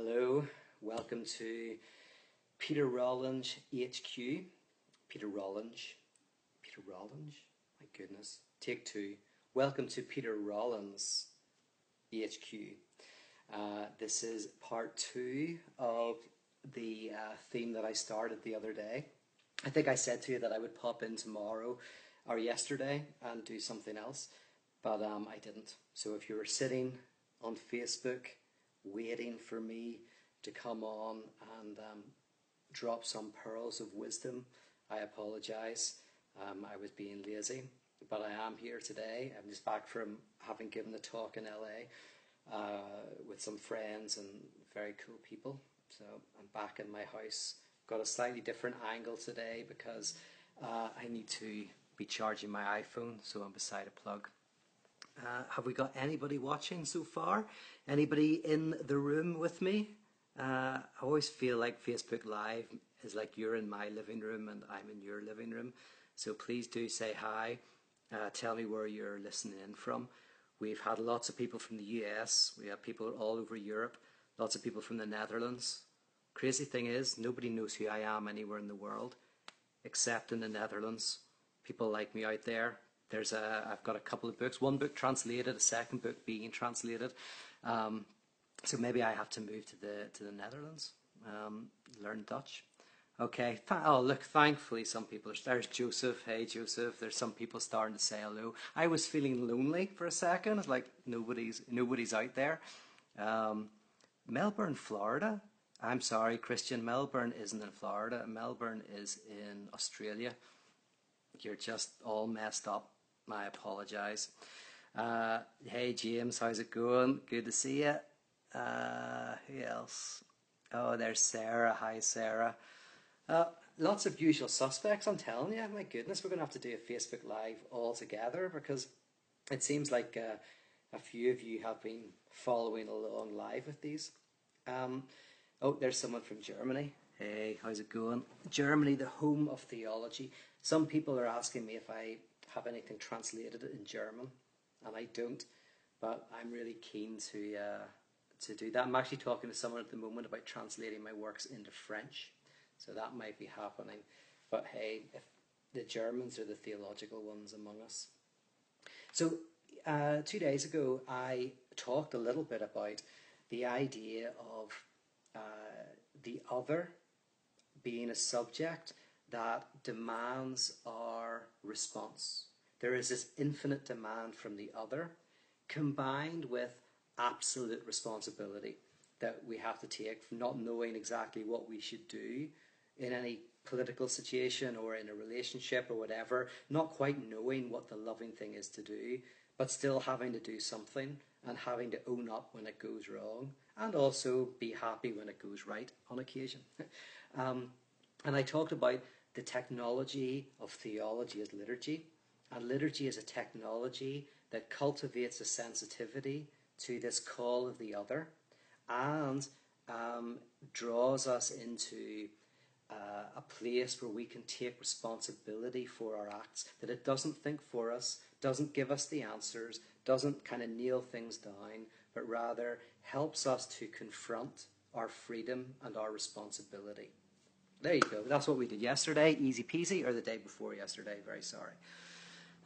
Hello, welcome to Peter Rollins HQ. Peter Rollins. Peter Rollins? My goodness. Take two. Welcome to Peter Rollins HQ. Uh, this is part two of the uh, theme that I started the other day. I think I said to you that I would pop in tomorrow or yesterday and do something else, but um, I didn't. So if you were sitting on Facebook waiting for me to come on and um, drop some pearls of wisdom, I apologize. Um, I was being lazy, but I am here today. I'm just back from having given the talk in LA uh, with some friends and very cool people. So I'm back in my house. Got a slightly different angle today because uh, I need to be charging my iPhone, so I'm beside a plug. Uh, have we got anybody watching so far? Anybody in the room with me? Uh, I always feel like Facebook Live is like you're in my living room and I'm in your living room. So please do say hi. Uh, tell me where you're listening in from. We've had lots of people from the US. We have people all over Europe. Lots of people from the Netherlands. Crazy thing is, nobody knows who I am anywhere in the world, except in the Netherlands. People like me out there. There's a, I've got a couple of books. One book translated, a second book being translated. Um, so maybe I have to move to the to the Netherlands, um, learn Dutch. Okay. Oh, look. Thankfully, some people. Are, there's Joseph. Hey, Joseph. There's some people starting to say hello. I was feeling lonely for a second. It's like nobody's nobody's out there. Um, Melbourne, Florida. I'm sorry, Christian. Melbourne isn't in Florida. Melbourne is in Australia. You're just all messed up. I apologise. Uh, hey, James, how's it going? Good to see you. Uh, who else? Oh, there's Sarah. Hi, Sarah. Uh, lots of usual suspects, I'm telling you. My goodness, we're going to have to do a Facebook Live all together because it seems like uh, a few of you have been following along live with these. Um, oh, there's someone from Germany. Hey, how's it going? Germany, the home of theology. Some people are asking me if I have anything translated in German, and I don't, but I'm really keen to uh, to do that. I'm actually talking to someone at the moment about translating my works into French, so that might be happening. But hey, if the Germans are the theological ones among us. So uh, two days ago, I talked a little bit about the idea of uh, the other being a subject that demands our response. There is this infinite demand from the other, combined with absolute responsibility that we have to take not knowing exactly what we should do in any political situation or in a relationship or whatever, not quite knowing what the loving thing is to do, but still having to do something and having to own up when it goes wrong and also be happy when it goes right on occasion. um, and I talked about the technology of theology as liturgy. And liturgy is a technology that cultivates a sensitivity to this call of the other and um, draws us into uh, a place where we can take responsibility for our acts. That it doesn't think for us, doesn't give us the answers, doesn't kind of nail things down, but rather helps us to confront our freedom and our responsibility. There you go. That's what we did yesterday, easy peasy, or the day before yesterday, very sorry.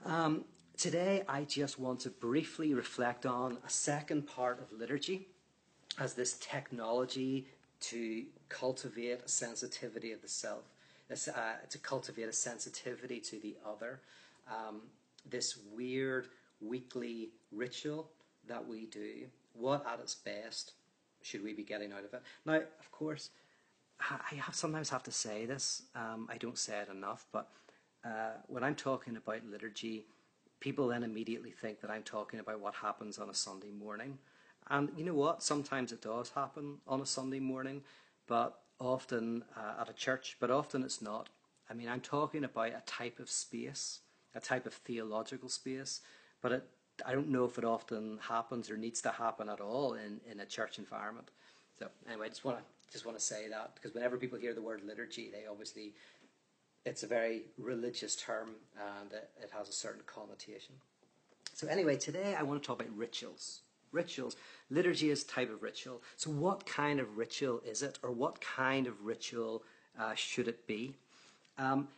Um, today, I just want to briefly reflect on a second part of liturgy as this technology to cultivate a sensitivity of the self, uh, to cultivate a sensitivity to the other. Um, this weird weekly ritual that we do, what at its best should we be getting out of it? Now, of course, I have sometimes have to say this. Um, I don't say it enough, but uh, when I'm talking about liturgy, people then immediately think that I'm talking about what happens on a Sunday morning. And you know what? Sometimes it does happen on a Sunday morning, but often uh, at a church, but often it's not. I mean, I'm talking about a type of space, a type of theological space, but it, I don't know if it often happens or needs to happen at all in, in a church environment. So anyway, I just want to just want to say that because whenever people hear the word liturgy, they obviously it's a very religious term and it, it has a certain connotation. So anyway, today I want to talk about rituals. rituals. Liturgy is type of ritual. So, what kind of ritual is it, or what kind of ritual uh, should it be? Um,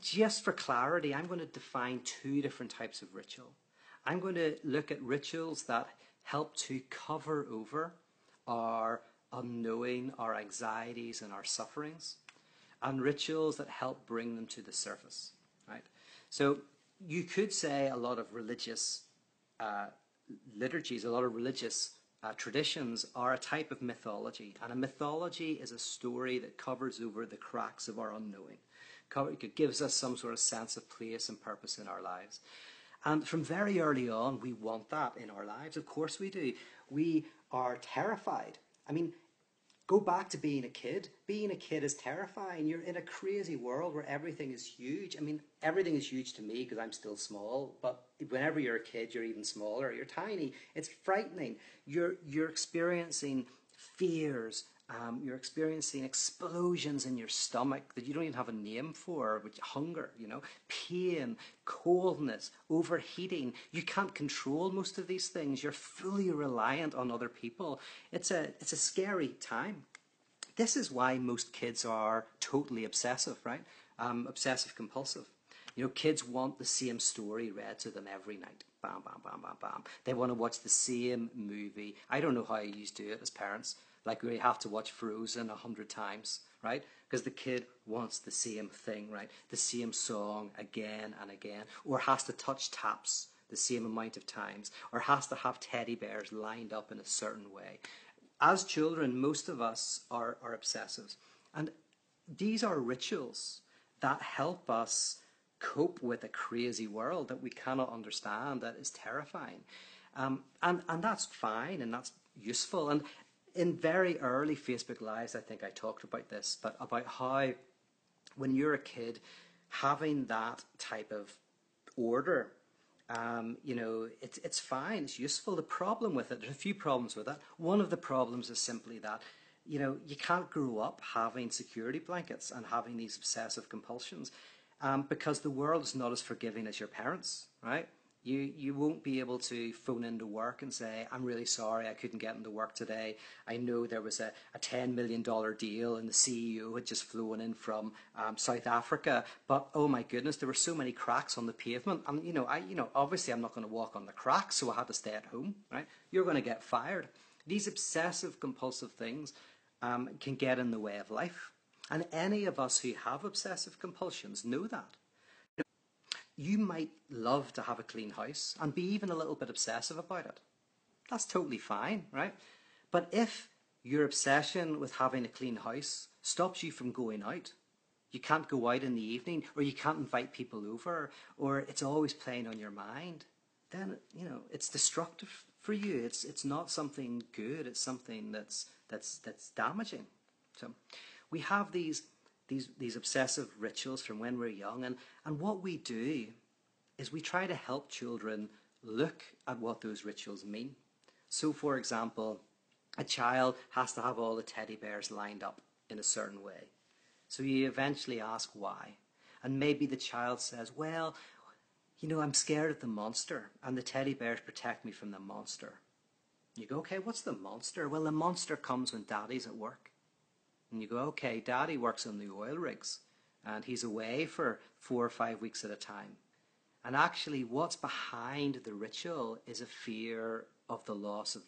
just for clarity, I'm going to define two different types of ritual. I'm going to look at rituals that help to cover over our unknowing, our anxieties, and our sufferings, and rituals that help bring them to the surface. Right. So you could say a lot of religious uh, liturgies, a lot of religious uh, traditions are a type of mythology, and a mythology is a story that covers over the cracks of our unknowing. It gives us some sort of sense of place and purpose in our lives. And from very early on, we want that in our lives. Of course, we do. We are terrified. I mean, go back to being a kid. Being a kid is terrifying. You're in a crazy world where everything is huge. I mean, everything is huge to me because I'm still small. But whenever you're a kid, you're even smaller. You're tiny. It's frightening. You're you're experiencing fears um, you're experiencing explosions in your stomach that you don't even have a name for, which hunger, you know, pain, coldness, overheating. You can't control most of these things. You're fully reliant on other people. It's a it's a scary time. This is why most kids are totally obsessive, right? Um, obsessive compulsive. You know, kids want the same story read to them every night. Bam, bam, bam, bam, bam. They want to watch the same movie. I don't know how you used to do it as parents like we have to watch Frozen a hundred times, right? Because the kid wants the same thing, right? The same song again and again, or has to touch taps the same amount of times, or has to have teddy bears lined up in a certain way. As children, most of us are, are obsessives. And these are rituals that help us cope with a crazy world that we cannot understand, that is terrifying. Um, and, and that's fine and that's useful. And in very early Facebook Lives, I think I talked about this, but about how when you're a kid, having that type of order, um, you know, it's, it's fine, it's useful. The problem with it, there's a few problems with it. One of the problems is simply that, you know, you can't grow up having security blankets and having these obsessive compulsions um, because the world is not as forgiving as your parents, right? You, you won't be able to phone into work and say, I'm really sorry I couldn't get into work today. I know there was a, a $10 million deal and the CEO had just flown in from um, South Africa, but oh my goodness, there were so many cracks on the pavement. And, you know, I, you know, obviously I'm not going to walk on the cracks, so I had to stay at home, right? You're going to get fired. These obsessive compulsive things um, can get in the way of life. And any of us who have obsessive compulsions know that you might love to have a clean house and be even a little bit obsessive about it. That's totally fine, right? But if your obsession with having a clean house stops you from going out, you can't go out in the evening, or you can't invite people over, or it's always playing on your mind, then you know it's destructive for you. It's it's not something good. It's something that's that's that's damaging. So we have these these, these obsessive rituals from when we're young. And, and what we do is we try to help children look at what those rituals mean. So, for example, a child has to have all the teddy bears lined up in a certain way. So you eventually ask why. And maybe the child says, Well, you know, I'm scared of the monster, and the teddy bears protect me from the monster. You go, Okay, what's the monster? Well, the monster comes when daddy's at work. And you go, okay, daddy works on the oil rigs and he's away for four or five weeks at a time. And actually, what's behind the ritual is a fear of the loss of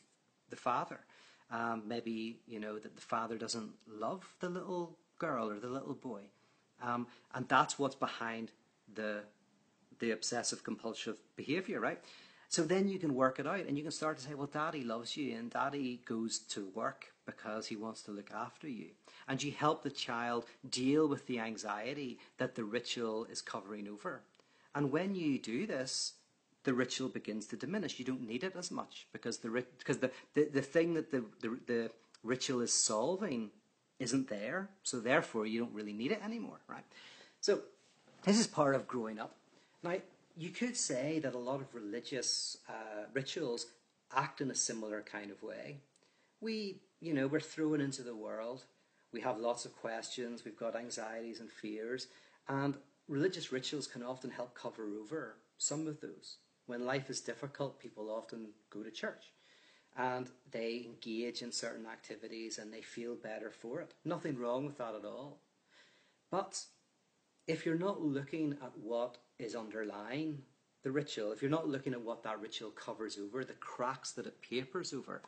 the father. Um, maybe, you know, that the father doesn't love the little girl or the little boy. Um, and that's what's behind the, the obsessive compulsive behavior, right? So then you can work it out and you can start to say, well, daddy loves you and daddy goes to work because he wants to look after you. And you help the child deal with the anxiety that the ritual is covering over. And when you do this, the ritual begins to diminish. You don't need it as much because the, because the, the, the thing that the, the, the ritual is solving isn't there. So therefore, you don't really need it anymore, right? So this is part of growing up. Now, you could say that a lot of religious uh, rituals act in a similar kind of way. We, you know, we're thrown into the world. We have lots of questions. We've got anxieties and fears. And religious rituals can often help cover over some of those. When life is difficult, people often go to church. and they engage in certain activities and they feel better for it. Nothing wrong with that at all. But if you're not looking at what is underlying the ritual, if you're not looking at what that ritual covers over, the cracks that it papers over,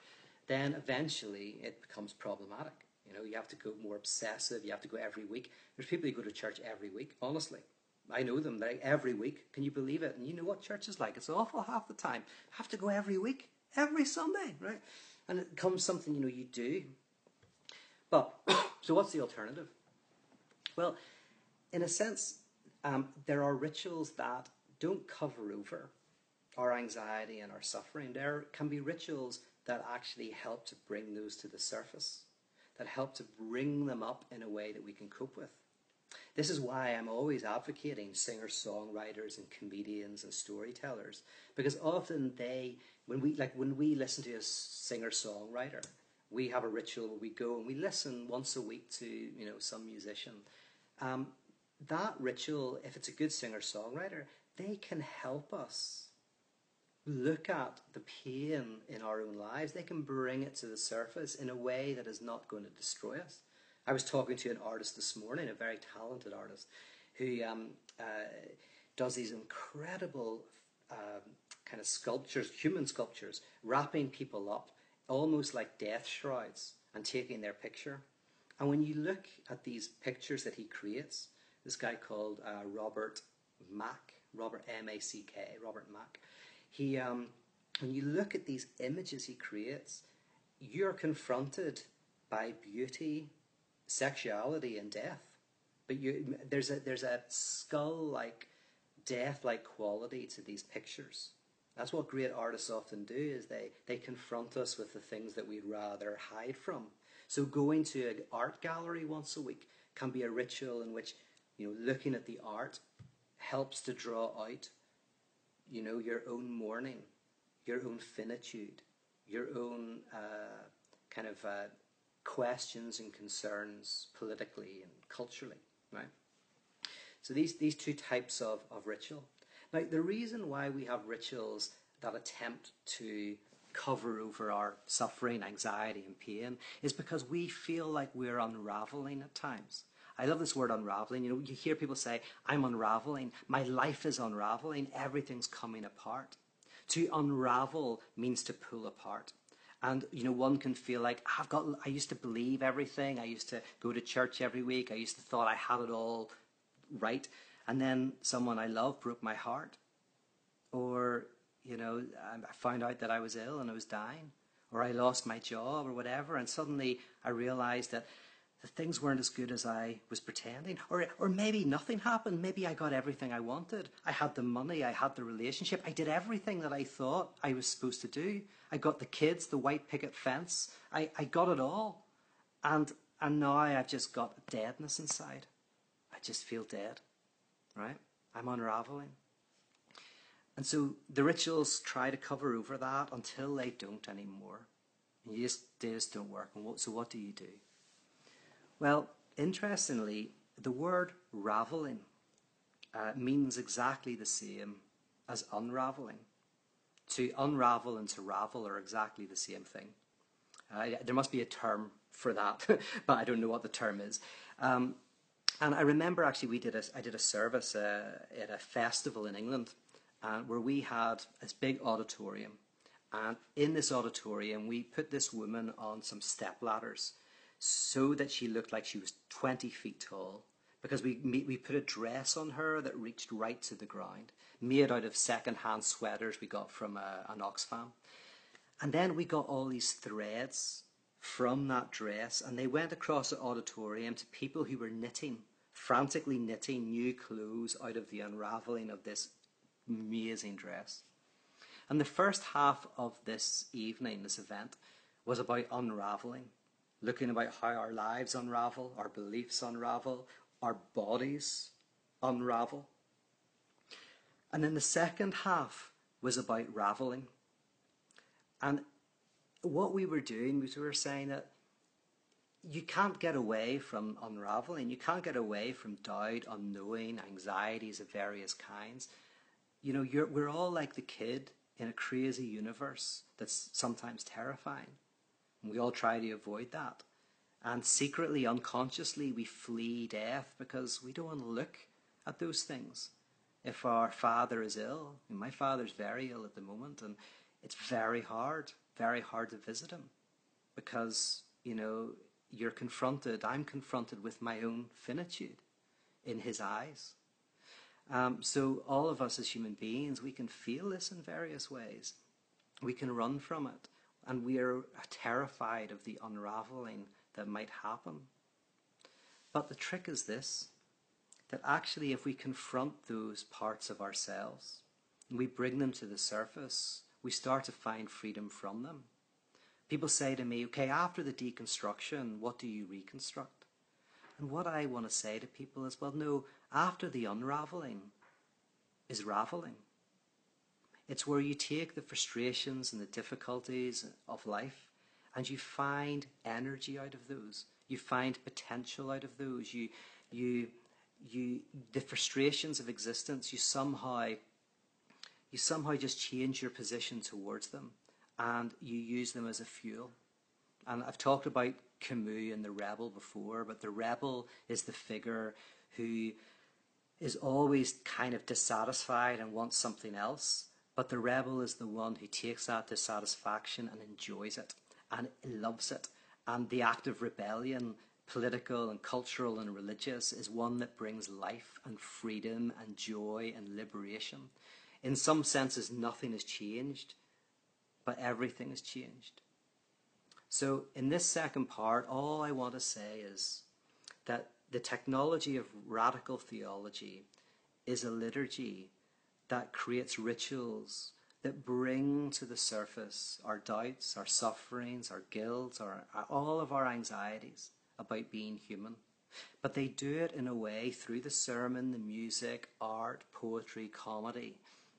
then eventually it becomes problematic. You know, you have to go more obsessive, you have to go every week. There's people who go to church every week, honestly. I know them like every week. Can you believe it? And you know what church is like. It's awful half the time. have to go every week, every Sunday, right? And it becomes something, you know, you do. But, so what's the alternative? Well, in a sense, um, there are rituals that don't cover over our anxiety and our suffering. There can be rituals that actually help to bring those to the surface, that help to bring them up in a way that we can cope with. This is why I'm always advocating singer songwriters and comedians and storytellers because often they when we like when we listen to a singer songwriter we have a ritual where we go and we listen once a week to you know some musician um, that ritual if it's a good singer songwriter they can help us look at the pain in our own lives they can bring it to the surface in a way that is not going to destroy us I was talking to an artist this morning, a very talented artist, who um, uh, does these incredible um, kind of sculptures, human sculptures, wrapping people up almost like death shrouds and taking their picture. And when you look at these pictures that he creates, this guy called uh, Robert Mack, Robert M A C K, Robert Mack, he um, when you look at these images he creates, you're confronted by beauty sexuality and death. But you, there's a there's a skull-like, death-like quality to these pictures. That's what great artists often do is they, they confront us with the things that we'd rather hide from. So going to an art gallery once a week can be a ritual in which, you know, looking at the art helps to draw out, you know, your own mourning, your own finitude, your own uh, kind of uh, questions and concerns politically and culturally, right? So these, these two types of, of ritual. Now, the reason why we have rituals that attempt to cover over our suffering, anxiety, and pain is because we feel like we're unraveling at times. I love this word unraveling. You know, you hear people say, I'm unraveling. My life is unraveling. Everything's coming apart. To unravel means to pull apart. And you know, one can feel like I've got. I used to believe everything. I used to go to church every week. I used to thought I had it all right, and then someone I love broke my heart, or you know, um, I found out that I was ill and I was dying, or I lost my job or whatever, and suddenly I realized that that things weren't as good as I was pretending. Or, or maybe nothing happened. Maybe I got everything I wanted. I had the money, I had the relationship, I did everything that I thought I was supposed to do. I got the kids, the white picket fence. I, I got it all. And, and now I've just got deadness inside. I just feel dead, right? I'm unraveling. And so the rituals try to cover over that until they don't anymore. And you just, they just don't work. And what, so what do you do? Well, interestingly, the word raveling uh, means exactly the same as unraveling. To unravel and to ravel are exactly the same thing. Uh, there must be a term for that, but I don't know what the term is. Um, and I remember actually we did a, I did a service uh, at a festival in England uh, where we had this big auditorium. And in this auditorium, we put this woman on some step ladders so that she looked like she was 20 feet tall because we, we put a dress on her that reached right to the ground, made out of second-hand sweaters we got from a, an Oxfam. And then we got all these threads from that dress, and they went across the auditorium to people who were knitting, frantically knitting new clothes out of the unraveling of this amazing dress. And the first half of this evening, this event, was about unraveling looking about how our lives unravel, our beliefs unravel, our bodies unravel. And then the second half was about raveling. And what we were doing was we were saying that you can't get away from unraveling. You can't get away from doubt, unknowing, anxieties of various kinds. You know, we're all like the kid in a crazy universe that's sometimes terrifying. We all try to avoid that. And secretly, unconsciously, we flee death because we don't want to look at those things. If our father is ill, my father's very ill at the moment, and it's very hard, very hard to visit him because, you know, you're confronted, I'm confronted with my own finitude in his eyes. Um, so, all of us as human beings, we can feel this in various ways. We can run from it, and we are terrified of the unraveling that might happen. But the trick is this that actually, if we confront those parts of ourselves we bring them to the surface, we start to find freedom from them. People say to me, okay, after the deconstruction, what do you reconstruct? And what I want to say to people is, well, no, after the unraveling is raveling. It's where you take the frustrations and the difficulties of life and you find energy out of those. You find potential out of those. You, you, you, the frustrations of existence, you somehow, you somehow just change your position towards them and you use them as a fuel. And I've talked about Camus and the rebel before, but the rebel is the figure who is always kind of dissatisfied and wants something else. But the rebel is the one who takes that dissatisfaction and enjoys it and loves it. And the act of rebellion, political and cultural and religious, is one that brings life and freedom and joy and liberation. In some senses, nothing has changed but everything has changed. So, in this second part, all I want to say is that the technology of radical theology is a liturgy that creates rituals that bring to the surface our doubts, our sufferings, our guilt, our, all of our anxieties about being human. But they do it in a way through the sermon, the music, art, poetry, comedy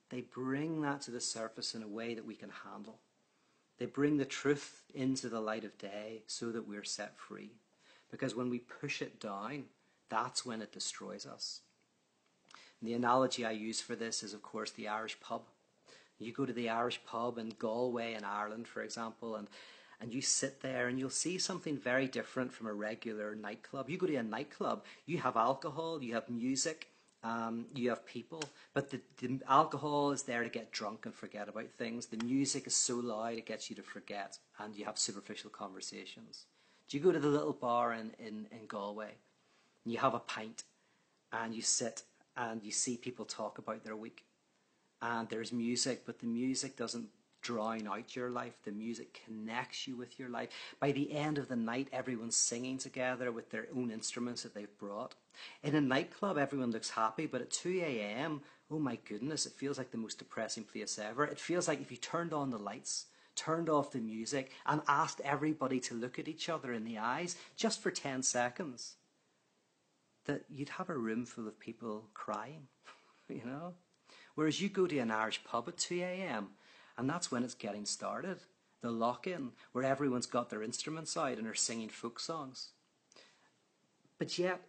they bring that to the surface in a way that we can handle. They bring the truth into the light of day so that we're set free. Because when we push it down, that's when it destroys us. The analogy I use for this is, of course, the Irish pub. You go to the Irish pub in Galway in Ireland, for example, and, and you sit there and you'll see something very different from a regular nightclub. You go to a nightclub, you have alcohol, you have music, um, you have people, but the, the alcohol is there to get drunk and forget about things. The music is so loud it gets you to forget, and you have superficial conversations. Do you go to the little bar in, in, in Galway you have a pint and you sit and you see people talk about their week? And there's music, but the music doesn't drown out your life. The music connects you with your life. By the end of the night, everyone's singing together with their own instruments that they've brought. In a nightclub, everyone looks happy, but at 2 a.m., oh my goodness, it feels like the most depressing place ever. It feels like if you turned on the lights, turned off the music, and asked everybody to look at each other in the eyes just for 10 seconds, that you'd have a room full of people crying, you know? Whereas you go to an Irish pub at 2 a.m., and that's when it's getting started. The lock in, where everyone's got their instruments out and are singing folk songs. But yet,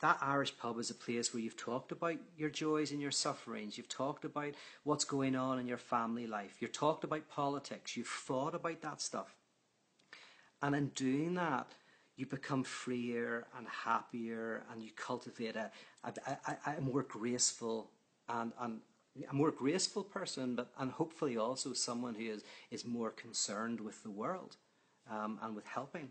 that Irish pub is a place where you've talked about your joys and your sufferings. You've talked about what's going on in your family life. You've talked about politics. You've thought about that stuff. And in doing that, you become freer and happier and you cultivate a, a, a, a more graceful and, and, a more graceful person, but and hopefully also someone who is, is more concerned with the world um, and with helping.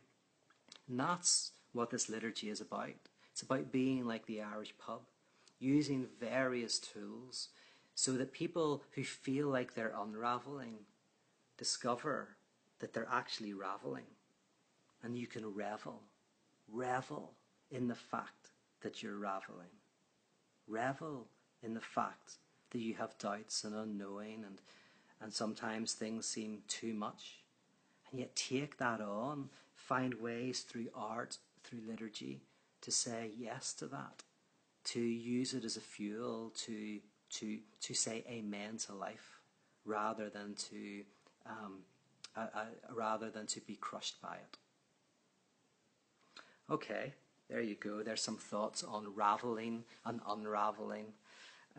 And that's what this liturgy is about. It's about being like the Irish pub, using various tools so that people who feel like they're unraveling discover that they're actually raveling. And you can revel, revel in the fact that you're raveling. Revel in the fact that you have doubts and unknowing and, and sometimes things seem too much. And yet take that on, find ways through art, through liturgy, to say yes to that, to use it as a fuel to, to, to say amen to life rather than to, um, uh, uh, rather than to be crushed by it. Okay, there you go. There's some thoughts on raveling and unraveling.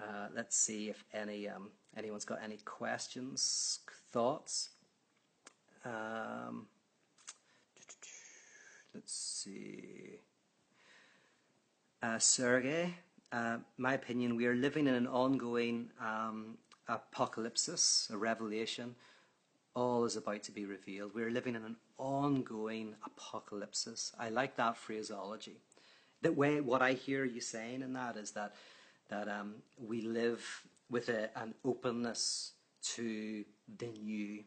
Uh, let's see if any um, anyone's got any questions, thoughts. Um, let's see. Uh, Sergey, uh, my opinion, we are living in an ongoing um, apocalypse, a revelation. All is about to be revealed. We are living in an ongoing apocalypse. I like that phraseology. That way, what I hear you saying in that is that that um, we live with a, an openness to the new.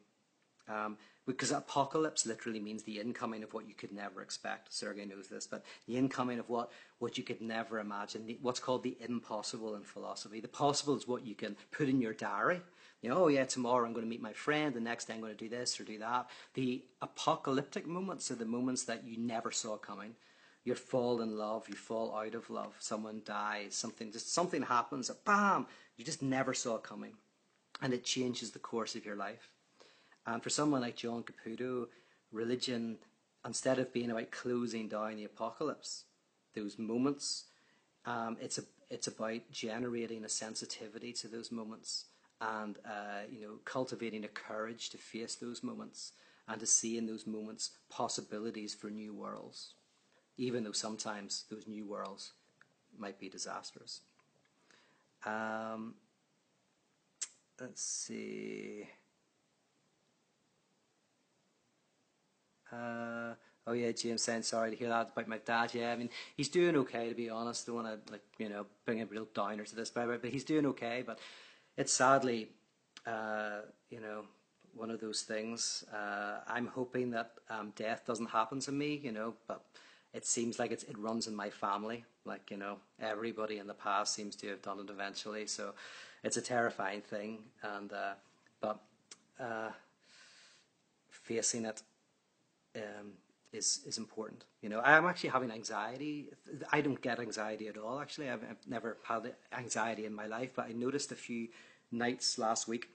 Um, because apocalypse literally means the incoming of what you could never expect. Sergey knows this, but the incoming of what, what you could never imagine, the, what's called the impossible in philosophy. The possible is what you can put in your diary. You know, oh yeah, tomorrow I'm going to meet my friend, the next day I'm going to do this or do that. The apocalyptic moments are the moments that you never saw coming. You fall in love, you fall out of love, someone dies, something just something happens, bam, you just never saw coming. And it changes the course of your life. And for someone like John Caputo, religion, instead of being about closing down the apocalypse, those moments, um, it's a, it's about generating a sensitivity to those moments and uh, you know cultivating a courage to face those moments and to see in those moments possibilities for new worlds, even though sometimes those new worlds might be disastrous. Um, let's see. Uh, oh yeah, James saying sorry to hear that about my dad. Yeah, I mean he's doing okay to be honest. Don't want to like you know bring a real downer to this, but but he's doing okay. But it's sadly, uh, you know, one of those things. Uh, I'm hoping that um, death doesn't happen to me, you know, but it seems like it runs in my family. Like you know, everybody in the past seems to have done it eventually. So it's a terrifying thing, and uh, but uh, facing it um, is is important. You know, I'm actually having anxiety. I don't get anxiety at all. Actually, I've, I've never had anxiety in my life, but I noticed a few nights last week.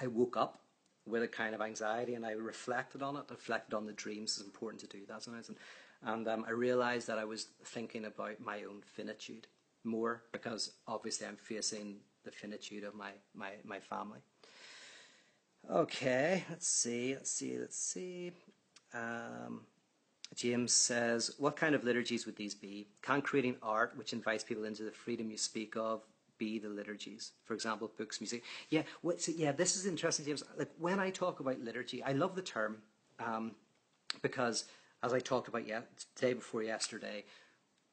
I woke up with a kind of anxiety, and I reflected on it. Reflected on the dreams. It's important to do that sometimes, and, and um, I realized that I was thinking about my own finitude more because obviously I'm facing the finitude of my my my family. Okay, let's see, let's see, let's see. Um, James says, What kind of liturgies would these be? Can creating art, which invites people into the freedom you speak of, be the liturgies? For example, books, music. Yeah, what, so yeah, this is interesting, James. Like when I talk about liturgy, I love the term um, because, as I talked about yeah, day before yesterday,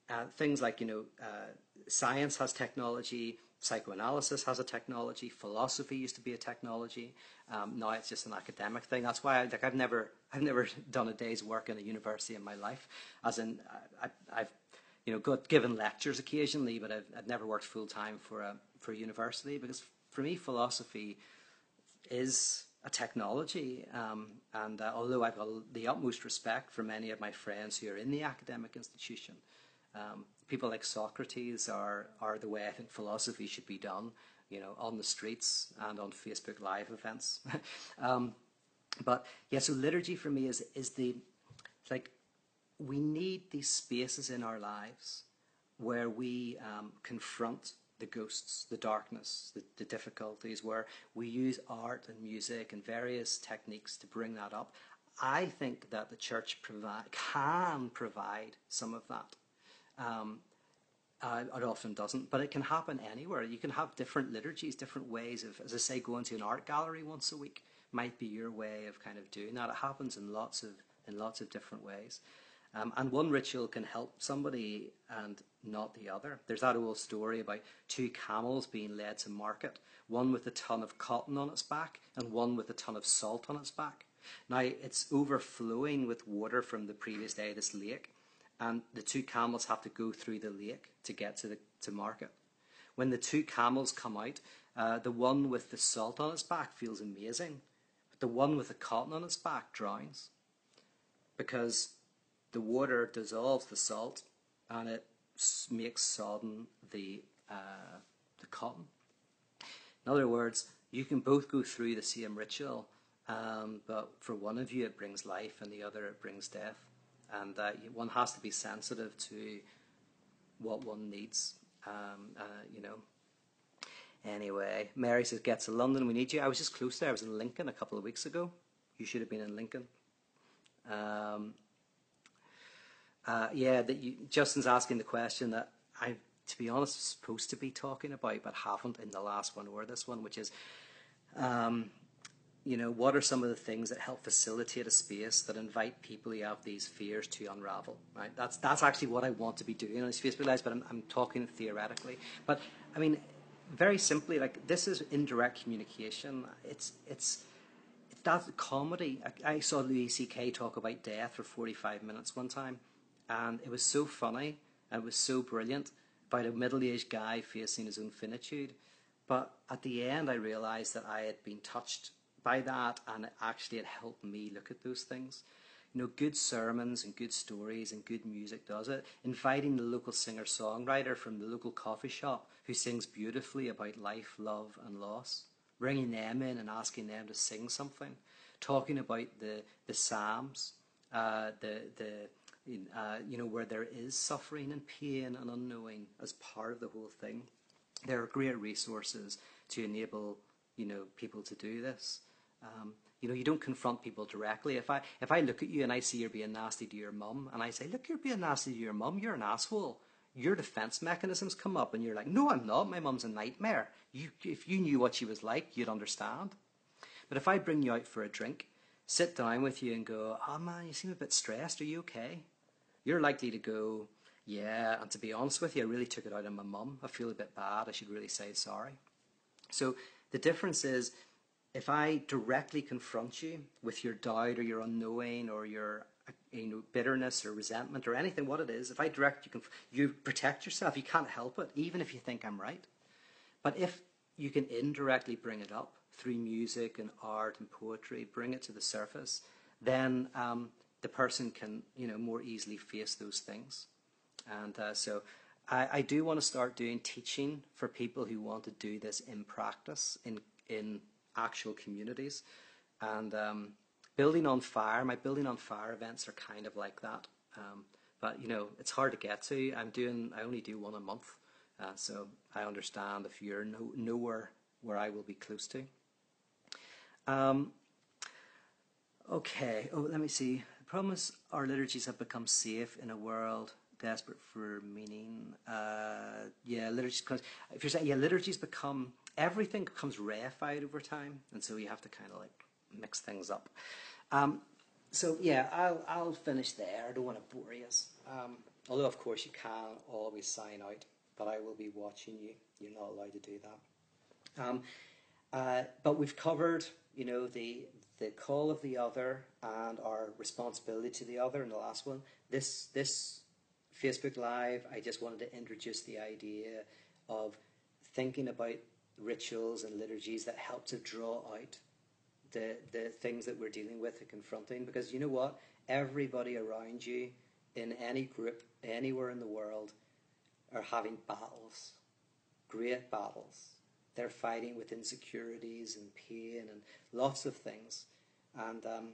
uh, things like you know, uh, science has technology, psychoanalysis has a technology, philosophy used to be a technology. Um, now it's just an academic thing. That's why I, like I've never I've never done a day's work in a university in my life. As in I, have you know got given lectures occasionally, but I've, I've never worked full time for a for a university because for me philosophy is a technology. Um, and uh, although I've got the utmost respect for many of my friends who are in the academic institution, um, people like Socrates are, are the way I think philosophy should be done, you know, on the streets and on Facebook Live events. um, but yeah, so liturgy for me is, is the, like, we need these spaces in our lives where we um, confront the ghosts, the darkness, the, the, difficulties, where we use art and music and various techniques to bring that up. I think that the church provide, can provide some of that. Um, uh, it often doesn't, but it can happen anywhere. You can have different liturgies, different ways of, as I say, going to an art gallery once a week might be your way of kind of doing that. It happens in lots of in lots of different ways. Um, and one ritual can help somebody and not the other. There's that old story about two camels being led to market, one with a ton of cotton on its back and one with a ton of salt on its back. Now it's overflowing with water from the previous day, this lake, and the two camels have to go through the lake to get to the to market. When the two camels come out, uh, the one with the salt on its back feels amazing, but the one with the cotton on its back drowns because the water dissolves the salt and it makes sodden the uh, the cotton. In other words, you can both go through the same ritual, um, but for one of you it brings life, and the other it brings death and that one has to be sensitive to what one needs. Um, uh, you know, Anyway, Mary says, "Get to London. We need you." I was just close there. I was in Lincoln a couple of weeks ago. You should have been in Lincoln. Um, uh, yeah, that you, Justin's asking the question that I, to be honest, was supposed to be talking about, but haven't in the last one or this one, which is, um, you know, what are some of the things that help facilitate a space that invite people who have these fears to unravel? Right. That's that's actually what I want to be doing on Facebook lives, but I'm, I'm talking theoretically. But I mean, very simply, like this is indirect communication. It's it's that comedy. I, I saw Louis C.K. talk about death for 45 minutes one time, and it was so funny and it was so brilliant about a middle-aged guy facing his own finitude. But at the end, I realized that I had been touched by that, and it actually it helped me look at those things. You know, good sermons and good stories and good music does it. Inviting the local singer songwriter from the local coffee shop who sings beautifully about life, love, and loss bringing them in and asking them to sing something, talking about the the Psalms, uh, the the uh, you know where there is suffering and pain and unknowing as part of the whole thing. There are great resources to enable you know people to do this. Um, you know, you don't confront people directly. If I if I look at you and I see you're being nasty to your mum, and I say, "Look, you're being nasty to your mum. You're an asshole." Your defense mechanisms come up, and you're like, "No, I'm not. My mum's a nightmare." You, if you knew what she was like, you'd understand. But if I bring you out for a drink, sit down with you and go, oh man, you seem a bit stressed. Are you okay? You're likely to go, yeah. And to be honest with you, I really took it out on my mum. I feel a bit bad. I should really say sorry. So the difference is if I directly confront you with your doubt or your unknowing or your you know, bitterness or resentment or anything, what it is, if I direct you, you protect yourself. You can't help it, even if you think I'm right. But if you can indirectly bring it up through music and art and poetry, bring it to the surface, then um, the person can, you know, more easily face those things. And uh, so I, I, do want to start doing teaching for people who want to do this in practice, in, in actual communities. And um, building on fire, my building on fire events are kind of like that. Um, but, you know, it's hard to get to. I'm doing, I only do one a month. Uh, so I understand if you're no, nowhere where I will be close to. Um, okay, oh, let me see. The problem is our liturgies have become safe in a world desperate for meaning. Uh, yeah, liturgies. If you're saying yeah, liturgies become everything becomes reified over time, and so you have to kind of like mix things up. Um, so yeah, I'll I'll finish there. I don't want to bore you. Um, although of course you can always sign out but I will be watching you. You're not allowed to do that. Um, uh, but we've covered, you know, the the call of the other and our responsibility to the other in the last one. This this Facebook Live, I just wanted to introduce the idea of thinking about rituals and liturgies that help to draw out the the things that we're dealing with and confronting. Because you know what, everybody around you in any group anywhere in the world are having battles, great battles. They're fighting with insecurities and pain and lots of things. And, um,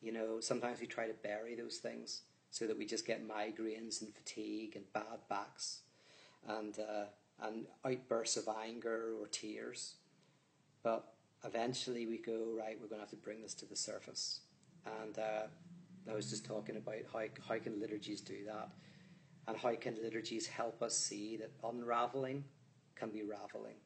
you know, sometimes we try to bury those things so that we just get migraines and fatigue and bad backs and, uh, and outbursts of anger or tears. But eventually we go, right, we're going to have to bring this to the surface. And uh, I was just talking about how, how can liturgies do that and how can liturgies help us see that unraveling can be raveling.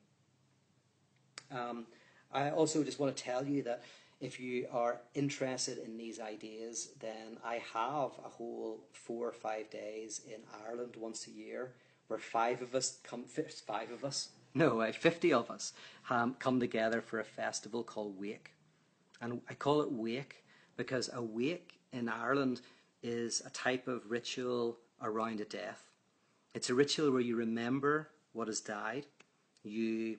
Um, I also just want to tell you that if you are interested in these ideas, then I have a whole four or five days in Ireland once a year where five of us come, five of us, no, 50 of us um, come together for a festival called Wake. And I call it Wake because a wake in Ireland is a type of ritual around a death. It's a ritual where you remember what has died. You,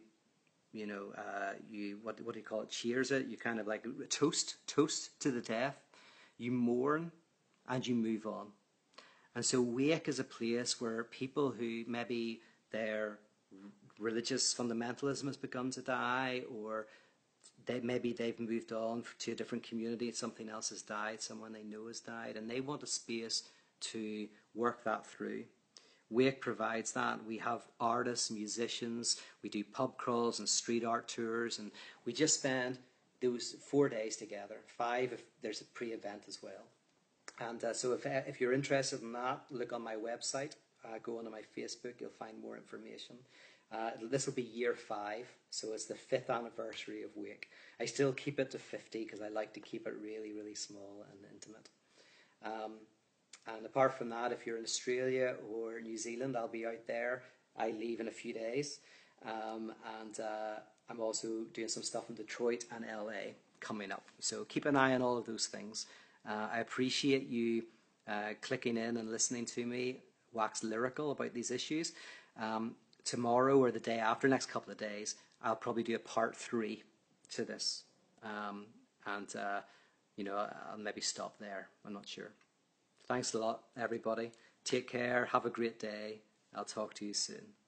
you know, uh, you what what do you call it? Cheers it. You kind of like toast toast to the death. You mourn, and you move on. And so wake is a place where people who maybe their religious fundamentalism has begun to die, or they, maybe they've moved on to a different community, something else has died, someone they know has died, and they want a space to work that through. Wake provides that. We have artists, musicians, we do pub crawls and street art tours, and we just spend those four days together. Five if there's a pre event as well. And uh, so if, if you're interested in that, look on my website, uh, go onto my Facebook, you'll find more information. Uh, this will be year five, so it's the fifth anniversary of Wake. I still keep it to 50 because I like to keep it really, really small and intimate. Um, and apart from that, if you're in Australia or New Zealand, I'll be out there. I leave in a few days. Um, and uh, I'm also doing some stuff in Detroit and LA coming up. So keep an eye on all of those things. Uh, I appreciate you uh, clicking in and listening to me wax lyrical about these issues. Um, tomorrow or the day after, next couple of days, I'll probably do a part three to this. Um, and, uh, you know, I'll maybe stop there. I'm not sure. Thanks a lot, everybody. Take care. Have a great day. I'll talk to you soon.